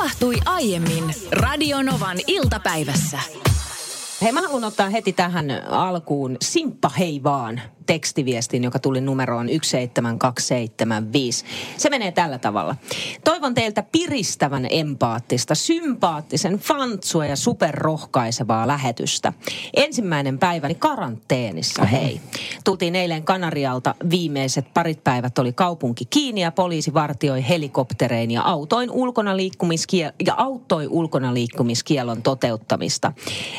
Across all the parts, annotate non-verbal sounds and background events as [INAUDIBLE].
tapahtui aiemmin Radionovan iltapäivässä. Hei, mä haluan ottaa heti tähän alkuun Simppa hei vaan tekstiviestin, joka tuli numeroon 17275. Se menee tällä tavalla. Toivon teiltä piristävän empaattista, sympaattisen, fantsua ja superrohkaisevaa lähetystä. Ensimmäinen päiväni karanteenissa, hei. Tultiin eilen Kanarialta, viimeiset parit päivät oli kaupunki kiinni ja poliisi vartioi helikopterein ja autoin ulkona liikkumiskie- ja auttoi ulkona liikkumiskielon toteuttamista.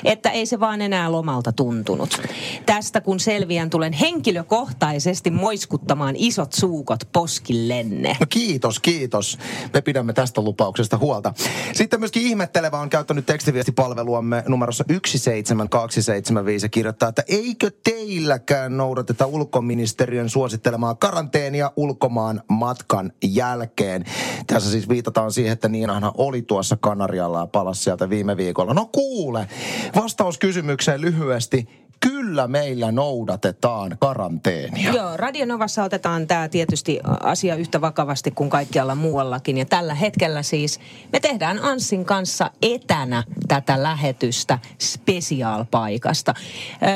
Että ei se vaan enää lomalta tuntunut. Tästä kun selviän, tulen henkilökohtaisesti moiskuttamaan isot suukot poskillenne. No kiitos, kiitos. Me pidämme tästä lupauksesta huolta. Sitten myöskin ihmettelevä on käyttänyt tekstiviestipalveluamme numerossa 17275 ja kirjoittaa, että eikö teilläkään noudateta ulkoministeriön suosittelemaa karanteenia ulkomaan matkan jälkeen. Tässä siis viitataan siihen, että Niinahan oli tuossa Kanarialla ja palasi sieltä viime viikolla. No kuule, vastaus kysymykseen lyhyesti kyllä meillä noudatetaan karanteenia. Joo, Radionovassa otetaan tämä tietysti asia yhtä vakavasti kuin kaikkialla muuallakin. Ja tällä hetkellä siis me tehdään Anssin kanssa etänä tätä lähetystä spesiaalpaikasta.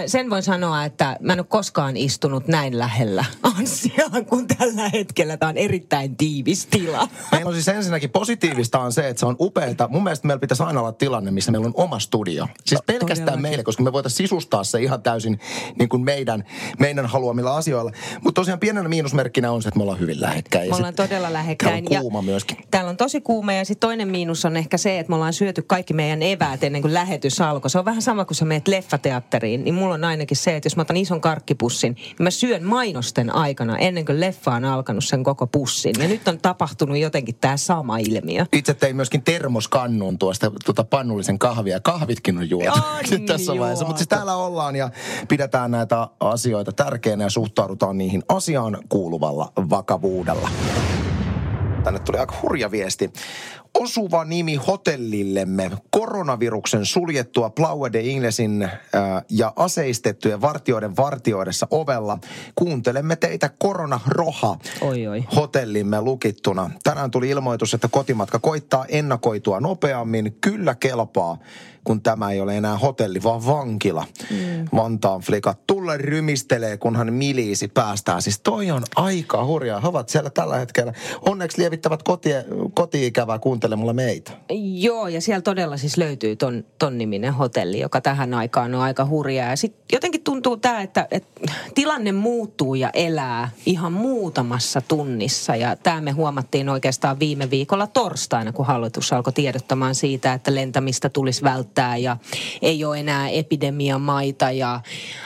Sen voin sanoa, että mä en ole koskaan istunut näin lähellä Anssia kuin tällä hetkellä. Tämä on erittäin tiivis tila. Meillä on siis ensinnäkin positiivista on se, että se on upeita. Mun mielestä meillä pitäisi aina olla tilanne, missä meillä on oma studio. Siis pelkästään Todellakin. meille, koska me voitaisiin sisustaa se ihan täysin niin kuin meidän, meidän haluamilla asioilla. Mutta tosiaan pienenä miinusmerkkinä on se, että me ollaan hyvin lähekkäin. Me ollaan todella lähekkäin. Täällä on kuuma ja myöskin. Täällä on tosi kuuma ja sitten toinen miinus on ehkä se, että me ollaan syöty kaikki meidän eväät ennen kuin lähetys alkoi. Se on vähän sama kuin sä meet leffateatteriin, niin mulla on ainakin se, että jos mä otan ison karkkipussin, niin mä syön mainosten aikana ennen kuin leffa on alkanut sen koko pussin. Ja nyt on tapahtunut jotenkin tämä sama ilmiö. Itse tein myöskin termoskannun tuosta tuota pannullisen kahvia. Kahvitkin on juotu on [LAUGHS] tässä vaiheessa. Mutta siis täällä ollaan ja pidetään näitä asioita tärkeänä ja suhtaudutaan niihin asiaan kuuluvalla vakavuudella. Tänne tuli aika hurja viesti. Osuva nimi hotellillemme. Koronaviruksen suljettua Plaue de Inglesin äh, ja aseistettujen vartioiden vartioidessa ovella. Kuuntelemme teitä koronaroha oi, oi. hotellimme lukittuna. Tänään tuli ilmoitus, että kotimatka koittaa ennakoitua nopeammin. Kyllä kelpaa kun tämä ei ole enää hotelli, vaan vankila. Mm. Vantaan flikat tulle rymistelee, kunhan miliisi päästään. Siis toi on aika hurjaa. He ovat siellä tällä hetkellä. Onneksi lievittävät koti, koti-ikävää kuuntelemalla meitä. Joo, ja siellä todella siis löytyy ton, ton niminen hotelli, joka tähän aikaan on aika hurjaa. Ja sitten jotenkin tuntuu tämä, että, että tilanne muuttuu ja elää ihan muutamassa tunnissa. Ja tämä me huomattiin oikeastaan viime viikolla torstaina, kun hallitus alkoi tiedottamaan siitä, että lentämistä tulisi välttää välttää ja ei ole enää epidemiamaita. Ja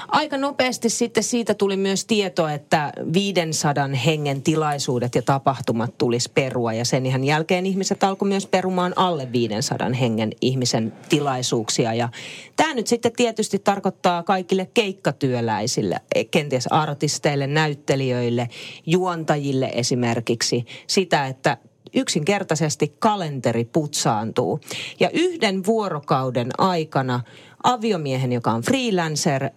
aika nopeasti sitten siitä tuli myös tieto, että 500 hengen tilaisuudet ja tapahtumat tulisi perua ja sen ihan jälkeen ihmiset alkoi myös perumaan alle 500 hengen ihmisen tilaisuuksia. Ja tämä nyt sitten tietysti tarkoittaa kaikille keikkatyöläisille, kenties artisteille, näyttelijöille, juontajille esimerkiksi sitä, että yksinkertaisesti kalenteri putsaantuu. Ja yhden vuorokauden aikana aviomiehen, joka on freelancer,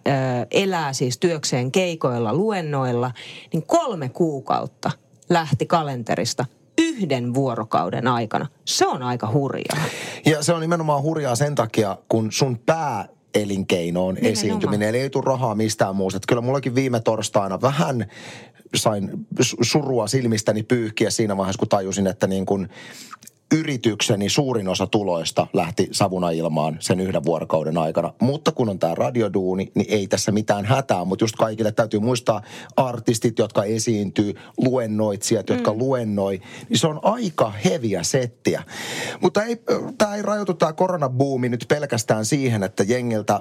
elää siis työkseen keikoilla, luennoilla, niin kolme kuukautta lähti kalenterista yhden vuorokauden aikana. Se on aika hurjaa. Ja se on nimenomaan hurjaa sen takia, kun sun pää elinkeinoon Nimenomaan. esiintyminen. Eli ei tule rahaa mistään muusta. Että kyllä mullakin viime torstaina vähän sain surua silmistäni pyyhkiä siinä vaiheessa, kun tajusin, että niin kuin yritykseni suurin osa tuloista lähti savuna ilmaan sen yhden vuorokauden aikana. Mutta kun on tämä radioduuni, niin ei tässä mitään hätää. Mutta just kaikille täytyy muistaa artistit, jotka esiintyy, luennoitsijat, jotka mm. luennoi. Niin se on aika heviä settiä. Mutta ei, tämä ei rajoitu tämä koronabuumi nyt pelkästään siihen, että jengiltä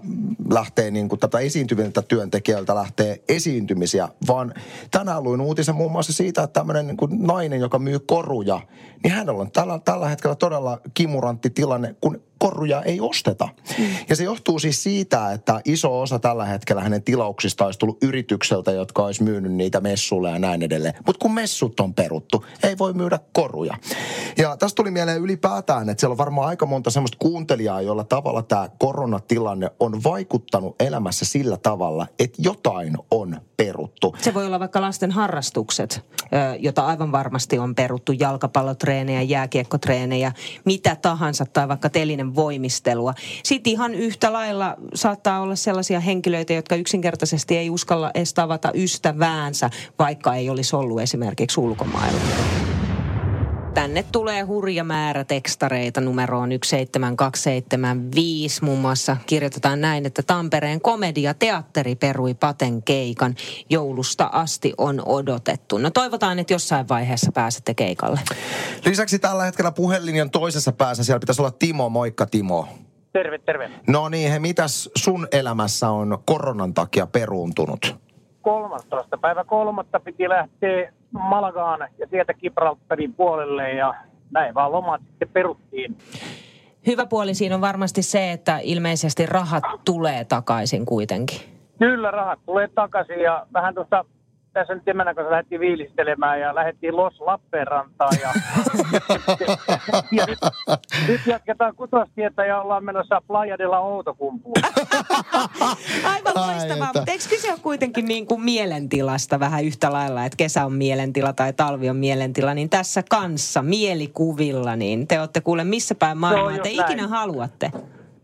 lähtee niin kuin tätä esiintyviltä työntekijöiltä lähtee esiintymisiä, vaan tänään luin uutisen muun muassa siitä, että tämmöinen niin nainen, joka myy koruja, niin hänellä on tällä, tällä hetkellä todella kimurantti tilanne, kun koruja ei osteta. Mm. Ja se johtuu siis siitä, että iso osa tällä hetkellä hänen tilauksista olisi tullut yritykseltä, jotka olisi myynyt niitä messuille ja näin edelleen. Mutta kun messut on peruttu, ei voi myydä koruja. Ja tästä tuli mieleen ylipäätään, että siellä on varmaan aika monta semmoista kuuntelijaa, jolla tavalla tämä koronatilanne on vaikuttanut elämässä sillä tavalla, että jotain on peruttu. Se voi olla vaikka lasten harrastukset, jota aivan varmasti on peruttu, jalkapallotreenejä, jääkiekkotreenejä, mitä tahansa tai vaikka telinen voimistelua. Sitten ihan yhtä lailla saattaa olla sellaisia henkilöitä, jotka yksinkertaisesti ei uskalla edes tavata ystäväänsä, vaikka ei olisi ollut esimerkiksi ulkomailla. Tänne tulee hurja määrä tekstareita numeroon 17275. Muun muassa kirjoitetaan näin, että Tampereen komedia teatteri perui Paten keikan. Joulusta asti on odotettu. No toivotaan, että jossain vaiheessa pääsette keikalle. Lisäksi tällä hetkellä puhelinjan toisessa päässä siellä pitäisi olla Timo. Moikka Timo. Terve, terve. No niin, he, mitäs sun elämässä on koronan takia peruuntunut? 13. päivä kolmatta piti lähteä Malagaan ja sieltä Gibraltarin puolelle ja näin vaan lomat sitten peruttiin. Hyvä puoli siinä on varmasti se, että ilmeisesti rahat tulee takaisin kuitenkin. Kyllä, rahat tulee takaisin ja vähän tuosta tässä nyt emännän kanssa lähdettiin viilistelemään ja lähdettiin Los Lappeenrantaan. Ja, [LAUGHS] ja nyt, nyt, jatketaan kutostietä ja ollaan menossa Playa de la Outokumpuun. [LAUGHS] Aivan loistavaa, mutta eikö kyse ole kuitenkin niin kuin mielentilasta vähän yhtä lailla, että kesä on mielentila tai talvi on mielentila, niin tässä kanssa mielikuvilla, niin te olette kuule missä päin maailmaa te näin. ikinä haluatte.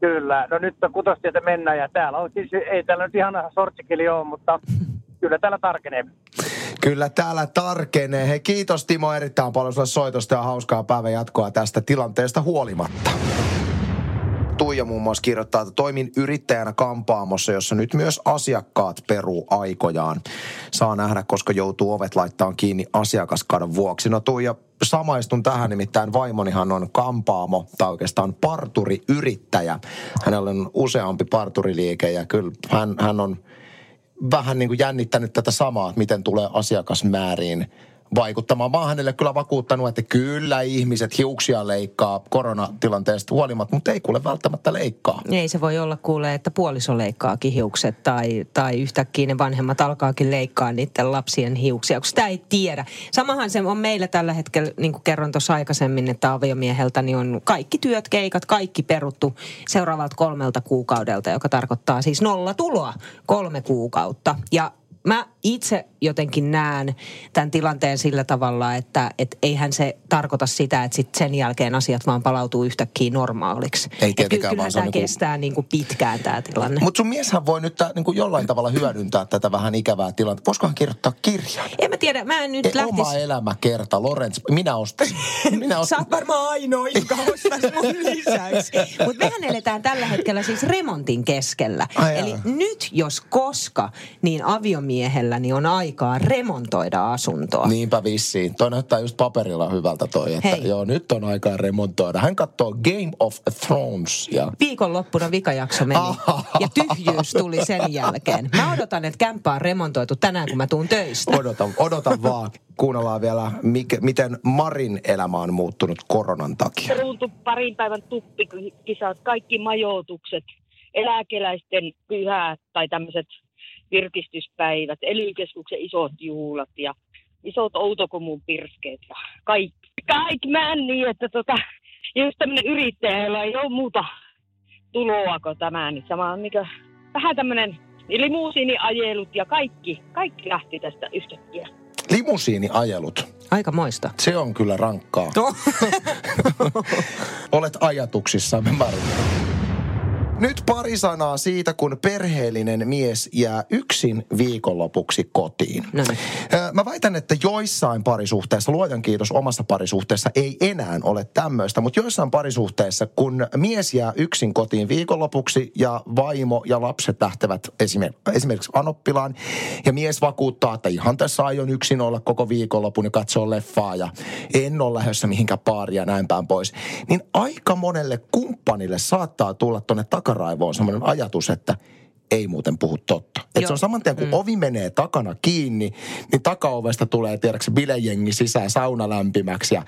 Kyllä, no nyt on kutostietä mennään ja täällä on siis, ei täällä nyt ihan sortsikeli ole, mutta kyllä täällä tarkenee. Kyllä täällä tarkenee. Hei, kiitos Timo erittäin paljon sulle soitosta ja hauskaa päivän jatkoa tästä tilanteesta huolimatta. Tuija muun muassa kirjoittaa, että toimin yrittäjänä kampaamossa, jossa nyt myös asiakkaat peruu aikojaan. Saa nähdä, koska joutuu ovet laittaa kiinni asiakaskadon vuoksi. No Tuija, samaistun tähän, nimittäin vaimonihan on kampaamo tai oikeastaan parturiyrittäjä. Hänellä on useampi parturiliike ja kyllä hän, hän on vähän niin kuin jännittänyt tätä samaa, että miten tulee asiakasmääriin vaikuttamaan. Mä hänelle kyllä vakuuttanut, että kyllä ihmiset hiuksia leikkaa koronatilanteesta huolimatta, mutta ei kuule välttämättä leikkaa. Ei se voi olla kuule, että puoliso leikkaakin hiukset tai, tai yhtäkkiä ne vanhemmat alkaakin leikkaa niiden lapsien hiuksia, kun sitä ei tiedä. Samahan se on meillä tällä hetkellä, niin kuin kerron tuossa aikaisemmin, että aviomieheltä niin on kaikki työt, keikat, kaikki peruttu seuraavalta kolmelta kuukaudelta, joka tarkoittaa siis nolla tuloa kolme kuukautta. Ja mä itse jotenkin näen tämän tilanteen sillä tavalla, että et eihän se tarkoita sitä, että sit sen jälkeen asiat vaan palautuu yhtäkkiä normaaliksi. Ei tietenkään, vaan se on tämä niinku... kestää niinku pitkään tämä tilanne. Mutta sun mieshän voi nyt tää, niinku jollain tavalla hyödyntää tätä vähän ikävää tilannetta. Voisikohan kirjoittaa kirjan? En mä tiedä, mä en nyt e, lähtis... Oma elämä kerta, Lorenz. Minä ostan. Minä ostan. [LAUGHS] Sä oot varmaan ainoa, joka ostaisi mun lisäksi. Mutta mehän eletään tällä hetkellä siis remontin keskellä. Ai Eli jaa. nyt jos koska, niin aviomiehellä niin on aikaa remontoida asuntoa. Niinpä vissiin. Toi näyttää just paperilla hyvältä toi, että Hei. joo, nyt on aikaa remontoida. Hän katsoo Game of Thrones. Ja... Viikonloppuna vikajakso meni [LAUGHS] ja tyhjyys tuli sen jälkeen. Mä odotan, että kämppä on remontoitu tänään, kun mä tuun töistä. Odotan, odotan vaan. Kuunnellaan vielä, mikä, miten Marin elämä on muuttunut koronan takia. Ruuntu parin päivän tuppikisat, kaikki majoitukset, eläkeläisten pyhät tai tämmöiset virkistyspäivät, ely isot juhlat ja isot outokomun pirskeet ja kaikki. Kaikki mä niin, että tota, jos tämmöinen yrittäjä, jolla ei ole muuta tuloa kuin tämä, niin sama on niin vähän tämmöinen limusiiniajelut ja kaikki, kaikki lähti tästä yhtäkkiä. Limusiiniajelut. Aika moista. Se on kyllä rankkaa. No. [LAUGHS] Olet ajatuksissa, mä nyt pari sanaa siitä, kun perheellinen mies jää yksin viikonlopuksi kotiin. No. Mä väitän, että joissain parisuhteissa, luojan kiitos omassa parisuhteessa, ei enää ole tämmöistä, mutta joissain parisuhteissa, kun mies jää yksin kotiin viikonlopuksi ja vaimo ja lapset lähtevät esimerkiksi anoppilaan ja mies vakuuttaa, että ihan tässä aion yksin olla koko viikonlopun ja katsoa leffaa ja en ole lähdössä mihinkään paaria ja näin päin pois, niin aika monelle kumppanille saattaa tulla tuonne takaraivoon sellainen ajatus, että ei muuten puhu totta. Et se on saman tien, kun mm. ovi menee takana kiinni, niin takaovesta tulee, tiedätkö, bilejengi sisään sauna lämpimäksi. Ja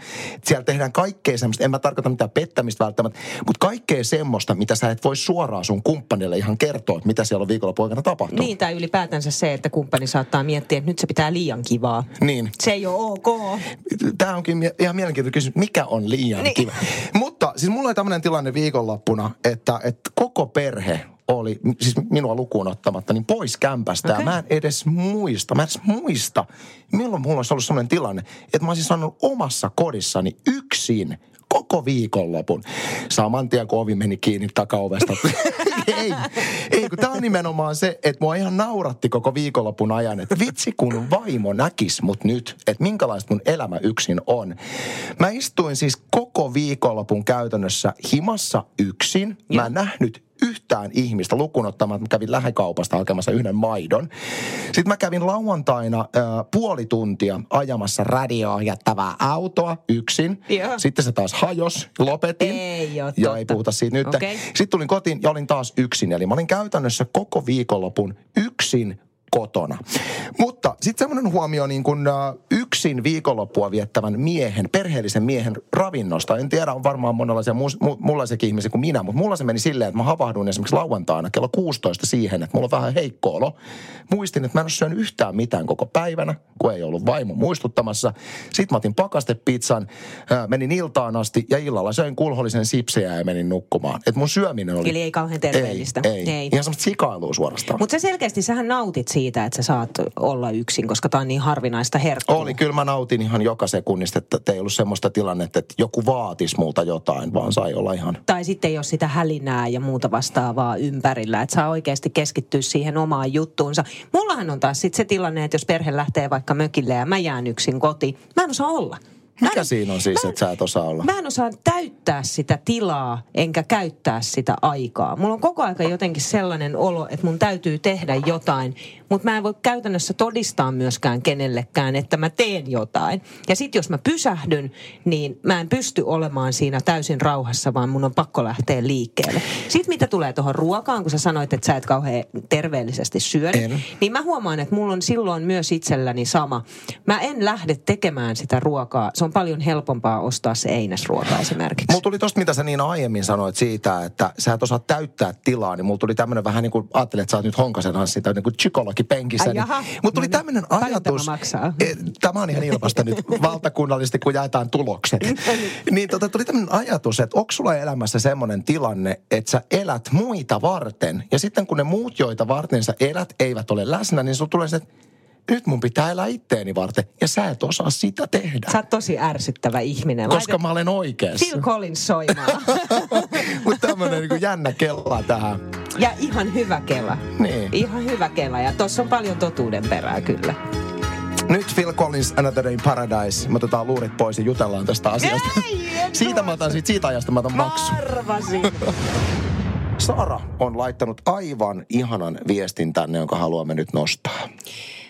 siellä tehdään kaikkea semmoista, en mä tarkoita mitään pettämistä välttämättä, mutta kaikkea semmoista, mitä sä et voi suoraan sun kumppanille ihan kertoa, että mitä siellä on viikonloppuaikana tapahtunut. Niin, tai ylipäätänsä se, että kumppani saattaa miettiä, että nyt se pitää liian kivaa. Niin. Se ei ole ok. Tämä onkin ihan mielenkiintoinen kysymys, mikä on liian niin. kiva. Mutta siis mulla oli tämmöinen tilanne viikonloppuna, että, että koko perhe oli, siis minua lukuun ottamatta, niin pois kämpästä. Okay. Ja mä en edes muista, mä en edes muista, milloin mulla olisi ollut sellainen tilanne, että mä olisin sanonut omassa kodissani yksin koko viikonlopun. Saman tien, kun ovi meni kiinni takaovesta. [LAUGHS] ei, ei, kun tämä on nimenomaan se, että mua ihan nauratti koko viikonlopun ajan, että vitsi kun vaimo näkis mut nyt, että minkälaista mun elämä yksin on. Mä istuin siis koko viikonlopun käytännössä himassa yksin. Mä en nähnyt yhtään ihmistä lukuun että mä kävin lähikaupasta hakemassa yhden maidon. Sitten mä kävin lauantaina äh, puoli tuntia ajamassa radioohjattavaa autoa yksin. Joo. Sitten se taas hajos, lopetin. Ei ole Joo, ei puhuta siitä nyt. Okay. Sitten tulin kotiin ja olin taas yksin. Eli mä olin käytännössä koko viikonlopun yksin kotona. Mutta sitten semmoinen huomio niin kun uh, yksin viikonloppua viettävän miehen, perheellisen miehen ravinnosta. En tiedä, on varmaan monenlaisia mu- mullaisiakin ihmisiä kuin minä, mutta mulla se meni silleen, että mä havahduin esimerkiksi lauantaina kello 16 siihen, että mulla on vähän heikko olo. Muistin, että mä en ole syönyt yhtään mitään koko päivänä, kun ei ollut vaimo muistuttamassa. Sitten mä otin pakastepizzan, uh, menin iltaan asti ja illalla söin kulhollisen sipsejä ja menin nukkumaan. Et mun syöminen oli... Eli ei kauhean terveellistä. Ei, ei. ei. Ihan semmoista sikailua suorastaan. Mutta se selkeästi, sähän nautit siitä, että sä saat olla yksin, koska tämä on niin harvinaista herkkua. Oli, kyllä mä nautin ihan joka sekunnista, että ei ollut semmoista tilannetta, että joku vaatisi multa jotain, vaan sai olla ihan... Tai sitten jos sitä hälinää ja muuta vastaavaa ympärillä, että saa oikeasti keskittyä siihen omaan juttuunsa. Mullahan on taas sitten se tilanne, että jos perhe lähtee vaikka mökille ja mä jään yksin kotiin, mä en osaa olla. Mikä en, siinä on siis, mä, että sä et osaa olla? Mä en osaa täyttää sitä tilaa, enkä käyttää sitä aikaa. Mulla on koko aika jotenkin sellainen olo, että mun täytyy tehdä jotain, mutta mä en voi käytännössä todistaa myöskään kenellekään, että mä teen jotain. Ja sitten jos mä pysähdyn, niin mä en pysty olemaan siinä täysin rauhassa, vaan mun on pakko lähteä liikkeelle. Sitten mitä tulee tuohon ruokaan, kun sä sanoit, että sä et kauhean terveellisesti syö, niin mä huomaan, että mulla on silloin myös itselläni sama. Mä en lähde tekemään sitä ruokaa. Se on paljon helpompaa ostaa se einäsruoka esimerkiksi. Mulla tuli tosta, mitä sä niin aiemmin sanoit siitä, että sä et osaa täyttää tilaa, niin mulla tuli tämmöinen vähän niin kuin, ajattelin, että sä oot nyt Honkasen tai niin kuin psykologipenkissä. Niin, mutta tuli no, tämmöinen ajatus. Tämä? E, tämä on ihan ilmasta nyt [LAUGHS] valtakunnallisesti, kun jaetaan tulokset. niin tota, tuli tämmöinen ajatus, että onko sulla elämässä semmoinen tilanne, että sä elät muita varten, ja sitten kun ne muut, joita varten sä elät, eivät ole läsnä, niin sulla tulee se, että nyt mun pitää elää itteeni varten. Ja sä et osaa sitä tehdä. Sä oot tosi ärsyttävä ihminen. Koska Laitet... mä olen oikeassa. Phil Collins soimaan. [LAUGHS] Mutta tämmönen niin jännä kella tähän. Ja ihan hyvä kela. Niin. Ihan hyvä kela. Ja tossa on paljon totuuden perää kyllä. Nyt Phil Collins, Another Day in Paradise. Me otetaan luurit pois ja jutellaan tästä asiasta. Ei, [LAUGHS] siitä mä otan, siitä, siitä ajasta mä otan. Arvasin. [LAUGHS] Sara on laittanut aivan ihanan viestin tänne, jonka haluamme nyt nostaa.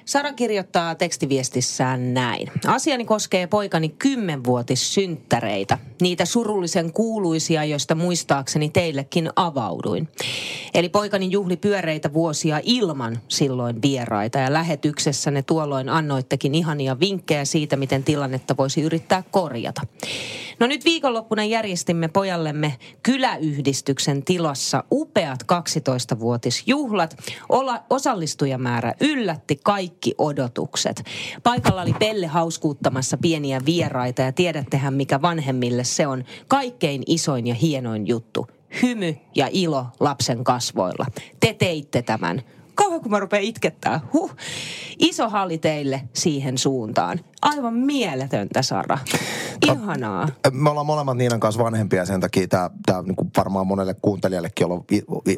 Sara kirjoittaa tekstiviestissään näin. Asiani koskee poikani kymmenvuotissynttäreitä. Niitä surullisen kuuluisia, joista muistaakseni teillekin avauduin. Eli poikani juhli pyöreitä vuosia ilman silloin vieraita ja lähetyksessä ne tuolloin annoittekin ihania vinkkejä siitä, miten tilannetta voisi yrittää korjata. No nyt viikonloppuna järjestimme pojallemme kyläyhdistyksen tilassa upeat 12-vuotisjuhlat. Ola, osallistujamäärä yllätti kaikki odotukset. Paikalla oli Pelle hauskuuttamassa pieniä vieraita ja tiedättehän mikä vanhemmille se on kaikkein isoin ja hienoin juttu. Hymy ja ilo lapsen kasvoilla. Te teitte tämän kauan kun mä rupean itkettää. Huh. Iso halli teille siihen suuntaan. Aivan mieletöntä, Sara. Ihanaa. Me ollaan molemmat Niinan kanssa vanhempia sen takia tämä, tämä niin varmaan monelle kuuntelijallekin, jolla on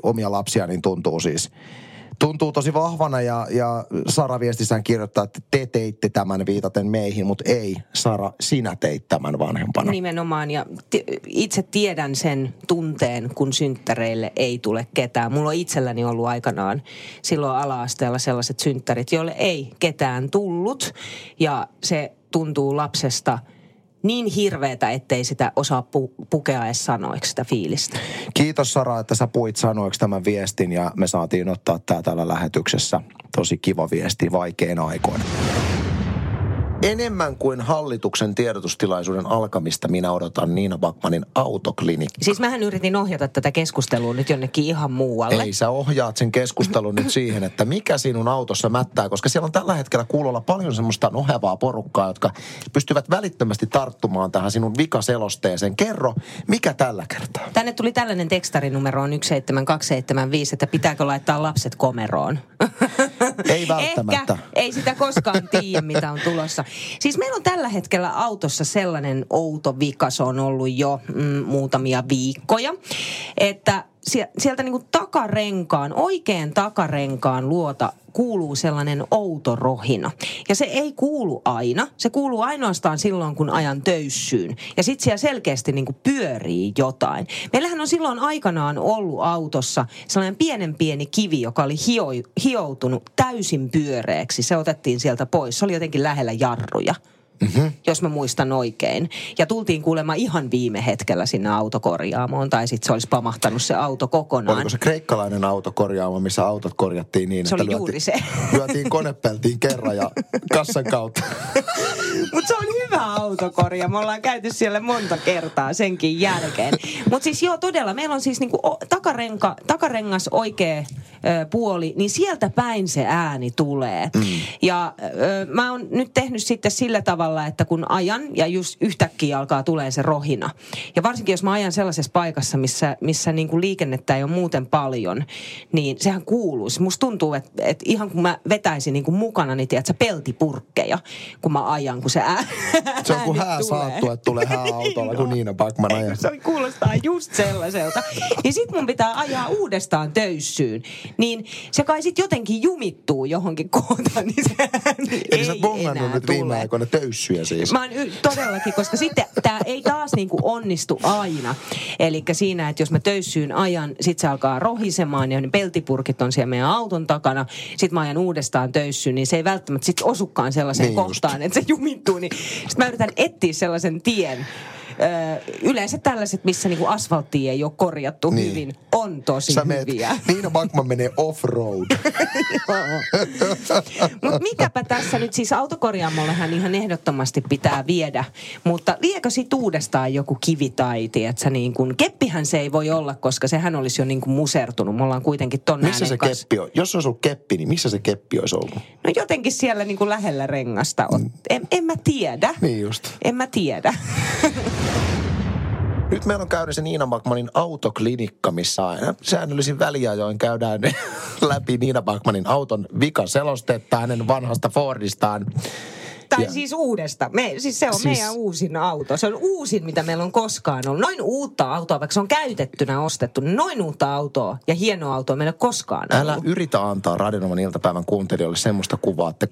omia lapsia, niin tuntuu siis tuntuu tosi vahvana ja, ja Sara viestissään kirjoittaa, että te teitte tämän viitaten meihin, mutta ei, Sara, sinä teit tämän vanhempana. Nimenomaan ja t- itse tiedän sen tunteen, kun synttäreille ei tule ketään. Mulla on itselläni ollut aikanaan silloin ala-asteella sellaiset synttärit, joille ei ketään tullut ja se tuntuu lapsesta niin hirveetä, ettei sitä osaa pu- pukea edes sanoiksi sitä fiilistä. Kiitos Sara, että sä puit sanoiksi tämän viestin ja me saatiin ottaa tämä täällä lähetyksessä. Tosi kiva viesti vaikeina aikoina. Enemmän kuin hallituksen tiedotustilaisuuden alkamista minä odotan Niina Backmanin autoklinikka. Siis mähän yritin ohjata tätä keskustelua nyt jonnekin ihan muualle. Ei, sä ohjaat sen keskustelun nyt siihen, että mikä sinun autossa mättää, koska siellä on tällä hetkellä kuulolla paljon semmoista nohevaa porukkaa, jotka pystyvät välittömästi tarttumaan tähän sinun vikaselosteeseen. Kerro, mikä tällä kertaa? Tänne tuli tällainen tekstarinumero on 17275, että pitääkö laittaa lapset komeroon. [LAUGHS] Ei välttämättä. Ehkä ei sitä koskaan tiedä, mitä on tulossa. Siis meillä on tällä hetkellä autossa sellainen outo vika, se on ollut jo mm, muutamia viikkoja, että sieltä niin kuin takarenkaan, oikein takarenkaan luota kuuluu sellainen outo rohina. Ja se ei kuulu aina. Se kuuluu ainoastaan silloin, kun ajan töyssyyn. Ja sitten siellä selkeästi niin kuin pyörii jotain. Meillähän on silloin aikanaan ollut autossa sellainen pienen pieni kivi, joka oli hio, hioutunut täysin pyöreäksi. Se otettiin sieltä pois. Se oli jotenkin lähellä jarruja mm-hmm. jos mä muistan oikein. Ja tultiin kuulemma ihan viime hetkellä sinne autokorjaamoon, tai sitten se olisi pamahtanut se auto kokonaan. Oliko se kreikkalainen autokorjaamo, missä autot korjattiin niin, se että oli lyötiin, juuri se. [LAUGHS] lyötiin konepeltiin kerran ja kassan kautta. [LAUGHS] Mutta se on hyvä autokorja. Me ollaan käyty siellä monta kertaa senkin jälkeen. Mutta siis joo, todella. Meillä on siis niinku takarenka, takarengas oikea ö, puoli, niin sieltä päin se ääni tulee. Mm. Ja ö, mä oon nyt tehnyt sitten sillä tavalla, että kun ajan ja just yhtäkkiä alkaa tulee se rohina. Ja varsinkin jos mä ajan sellaisessa paikassa, missä, missä niinku liikennettä ei ole muuten paljon, niin sehän kuuluu. Musta tuntuu, että, että ihan kun mä vetäisin niinku mukana, niin tiedätkö, peltipurkkeja, kun mä ajan, kun se ää, Se on kuin hää saattu, että tulee hääautolla, [LAUGHS] kun Niina Backman ajaa. Se kuulostaa just sellaiselta. Ja sit mun pitää ajaa uudestaan töyssyyn. Niin se kai sit jotenkin jumittuu johonkin kohtaan, niin se Eli sä bongannut nyt viime aikoina töyssyjä siis. Mä oon y- todellakin, koska sitten tää ei taas niinku onnistu aina. Eli siinä, että jos mä töyssyyn ajan, sit se alkaa rohisemaan ja ne peltipurkit on siellä meidän auton takana. Sit mä ajan uudestaan töyssyyn, niin se ei välttämättä sit osukaan sellaiseen niin kohtaan, just. että se jumittuu. Niin sit mä yritän etsiä sellaisen tien, yleensä tällaiset, missä niinku asfalttia ei ole korjattu niin. hyvin, on tosi Sä hyviä. Meet, [LAUGHS] Niina Backman menee off-road. [LAUGHS] Mutta mikäpä tässä nyt siis autokorjaamollehan ihan ehdottomasti pitää viedä. Mutta liekö sit uudestaan joku kivitaiti, että niin kun, keppihän se ei voi olla, koska sehän olisi jo niin kuin musertunut. Me ollaan kuitenkin ton Missä se kanssa. keppi on? Jos se olisi ollut keppi, niin missä se keppi olisi ollut? No jotenkin siellä niin kuin lähellä rengasta. On. Mm. En, en mä tiedä. Niin just. En mä tiedä. [LAUGHS] Nyt meillä on käynnissä Niina Backmanin autoklinikka, missä aina säännöllisin väliajoin käydään [LAUGHS] läpi Niina Backmanin auton vikaselostetta hänen vanhasta Fordistaan. Tai ja. siis uudesta. Me, siis se on siis... meidän uusin auto. Se on uusin, mitä meillä on koskaan ollut. Noin uutta autoa, vaikka se on käytettynä ostettu, niin noin uutta autoa ja hienoa autoa meillä koskaan ollut. Älä yritä antaa Radionovan iltapäivän kuuntelijoille semmoista kuvaa, että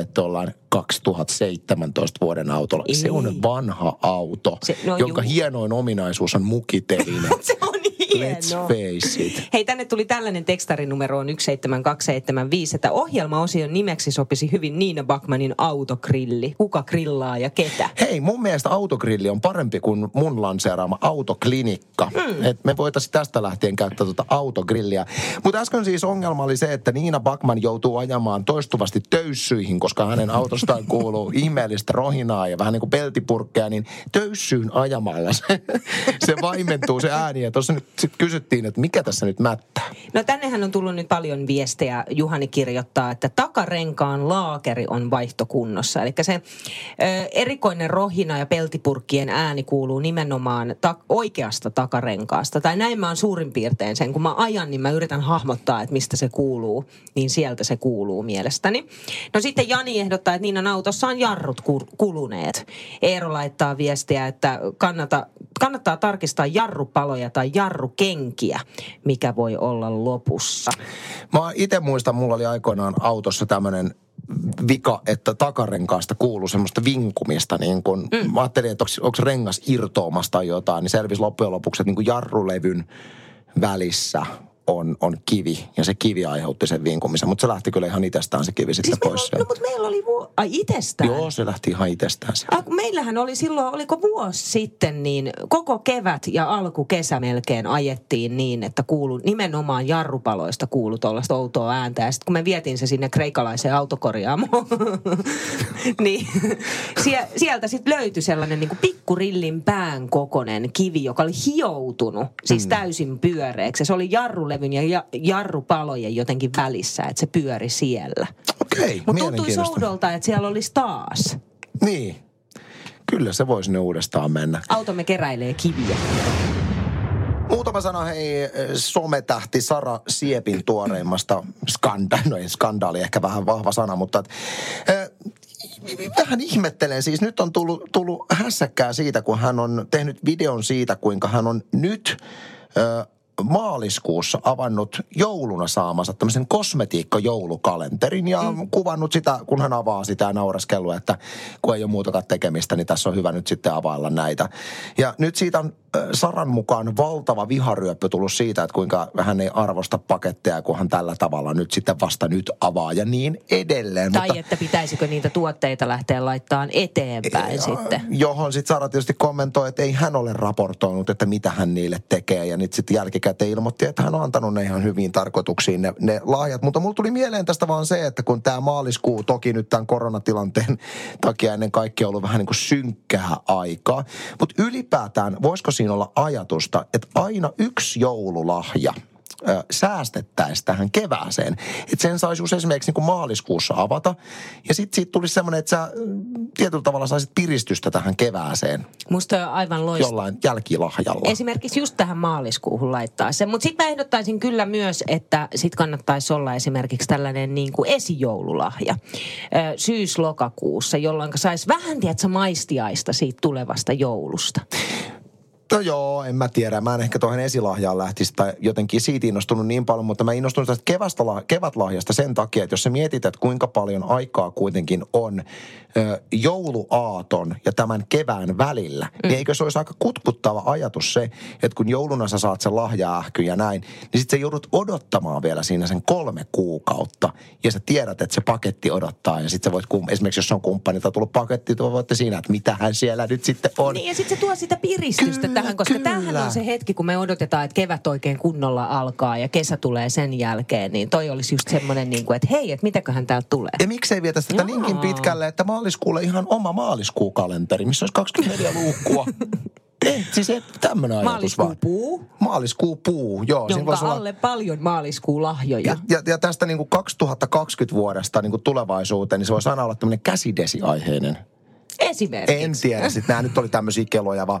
että ollaan 2017 vuoden autolla. Ei. Se on vanha auto, se, no jonka juu. hienoin ominaisuus on mukiteline. [LAUGHS] se on Let's face it. Hei, tänne tuli tällainen tekstarinumero on 17275, että ohjelmaosion nimeksi sopisi hyvin Niina Backmanin autogrilli. Kuka grillaa ja ketä? Hei, mun mielestä autogrilli on parempi kuin mun lanseeraama autoklinikka. Mm. Et me voitaisiin tästä lähtien käyttää tuota autogrilliä. Mutta äsken siis ongelma oli se, että Niina Backman joutuu ajamaan toistuvasti töyssyihin, koska hänen autostaan [LAUGHS] kuuluu ihmeellistä rohinaa ja vähän niin kuin peltipurkkeja, niin töyssyyn ajamalla se, [LAUGHS] se vaimentuu se ääni. Ja tuossa nyt sitten kysyttiin, että mikä tässä nyt mättää. No tännehän on tullut nyt paljon viestejä. Juhani kirjoittaa, että takarenkaan laakeri on vaihtokunnossa. Eli se ö, erikoinen rohina ja peltipurkkien ääni kuuluu nimenomaan ta- oikeasta takarenkaasta. Tai näin mä oon suurin piirtein sen. Kun mä ajan, niin mä yritän hahmottaa, että mistä se kuuluu. Niin sieltä se kuuluu mielestäni. No sitten Jani ehdottaa, että Niinan autossa on jarrut kuluneet. Eero laittaa viestiä, että kannata, kannattaa tarkistaa jarrupaloja tai jarru kenkiä, mikä voi olla lopussa. Mä itse muistan, mulla oli aikoinaan autossa tämmöinen vika, että takarenkaasta kuuluu semmoista vinkumista. Niin kun, mm. Mä ajattelin, että onko, onko rengas irtoamasta tai jotain, niin selvisi loppujen lopuksi, että niin kuin jarrulevyn välissä on, on kivi, ja se kivi aiheutti sen vinkumisen. Mutta se lähti kyllä ihan itsestään se kivi sitten siis pois. Meillä, no, mutta meillä oli vu- ai itsestään? Joo, se lähti ihan itsestään. se. Ah, kun meillähän oli silloin, oliko vuosi sitten, niin koko kevät ja alkukesä melkein ajettiin niin, että kuulu, nimenomaan jarrupaloista kuulu tuollaista outoa ääntä. Ja sitten kun me vietiin se sinne kreikalaiseen autokorjaamoon, [LAUGHS] niin sie, sieltä sitten löytyi sellainen niin kuin pikkurillin pään kokonen kivi, joka oli hioutunut, siis täysin pyöreäksi. Se oli jarrulevyn ja ja jarrupalojen jotenkin välissä, että se pyöri siellä. Okei, Mutta tuntui soudolta, että siellä olisi taas. Niin. Kyllä se voisi ne uudestaan mennä. Automme keräilee kiviä. Muutama sana hei sometähti Sara Siepin tuoreimmasta skanda, no ei skandaali ehkä vähän vahva sana, mutta et, eh, vähän ihmettelen. Siis nyt on tullut, tullut hässäkkää siitä, kun hän on tehnyt videon siitä, kuinka hän on nyt ö, maaliskuussa avannut jouluna saamansa tämmöisen kosmetiikka-joulukalenterin ja mm. kuvannut sitä, kun hän avaa sitä ja nauraskellut, että kun ei ole muutakaan tekemistä, niin tässä on hyvä nyt sitten availla näitä. Ja nyt siitä on Saran mukaan valtava viharyöppy tullut siitä, että kuinka hän ei arvosta paketteja, kun hän tällä tavalla nyt sitten vasta nyt avaa ja niin edelleen. Tai että pitäisikö niitä tuotteita lähteä laittamaan eteenpäin sitten. Johon sitten Sara tietysti kommentoi, että ei hän ole raportoinut, että mitä hän niille tekee. Ja nyt sitten jälkikäteen ilmoitti, että hän on antanut ne ihan hyviin tarkoituksiin ne, ne lahjat. Mutta mulla tuli mieleen tästä vaan se, että kun tämä maaliskuu toki nyt tämän koronatilanteen [LAUGHS] takia ennen kaikkea ollut vähän niin kuin synkkää aikaa. Mutta ylipäätään, voisiko siinä olla ajatusta, että aina yksi joululahja – ö, säästettäisiin tähän kevääseen. Että sen saisi just esimerkiksi niin kuin maaliskuussa avata. Ja sitten siitä tulisi semmoinen, että sä tietyllä tavalla saisit piristystä tähän kevääseen Musta on aivan loistava. jollain jälkilahjalla. Esimerkiksi just tähän maaliskuuhun laittaa se. Mutta sitten mä ehdottaisin kyllä myös, että sit kannattaisi olla esimerkiksi tällainen niin kuin esijoululahja syys-lokakuussa, jolloin saisi vähän, tiedätkö, maistiaista siitä tulevasta joulusta. No joo, en mä tiedä. Mä en ehkä tuohon esilahjaan lähtisi tai jotenkin siitä innostunut niin paljon, mutta mä innostunut tästä kevästä, kevätlahjasta sen takia, että jos sä mietit, että kuinka paljon aikaa kuitenkin on ö, jouluaaton ja tämän kevään välillä, mm. niin eikö se olisi aika kutkuttava ajatus se, että kun jouluna sä saat sen lahjaähky ja näin, niin sitten sä joudut odottamaan vielä siinä sen kolme kuukautta ja sä tiedät, että se paketti odottaa ja sitten sä voit, kum- esimerkiksi jos on kumppanilta tullut paketti, niin voitte siinä, että mitähän siellä nyt sitten on. Niin ja sitten se tuo sitä piristystä Kyllä, tähän, koska kyllä. tämähän on se hetki, kun me odotetaan, että kevät oikein kunnolla alkaa ja kesä tulee sen jälkeen, niin toi olisi just semmoinen, niin kuin, että hei, että mitäköhän täältä tulee. Ja miksei vietä sitä Jaa. niinkin pitkälle, että maaliskuulle ihan oma maaliskuukalenteri, missä olisi 24 luukkua. [LAUGHS] Ei, siis ei tämmöinen ajatus vaan. Maaliskuupuu, Maaliskuu puu, joo. siinä jonka olla- alle paljon maaliskuulahjoja. ja, ja, ja tästä niin kuin 2020 vuodesta niin kuin tulevaisuuteen, niin se voisi aina olla tämmöinen käsidesi-aiheinen. Esimerkiksi. En tiedä, sitten nämä nyt oli tämmöisiä keloja vaan.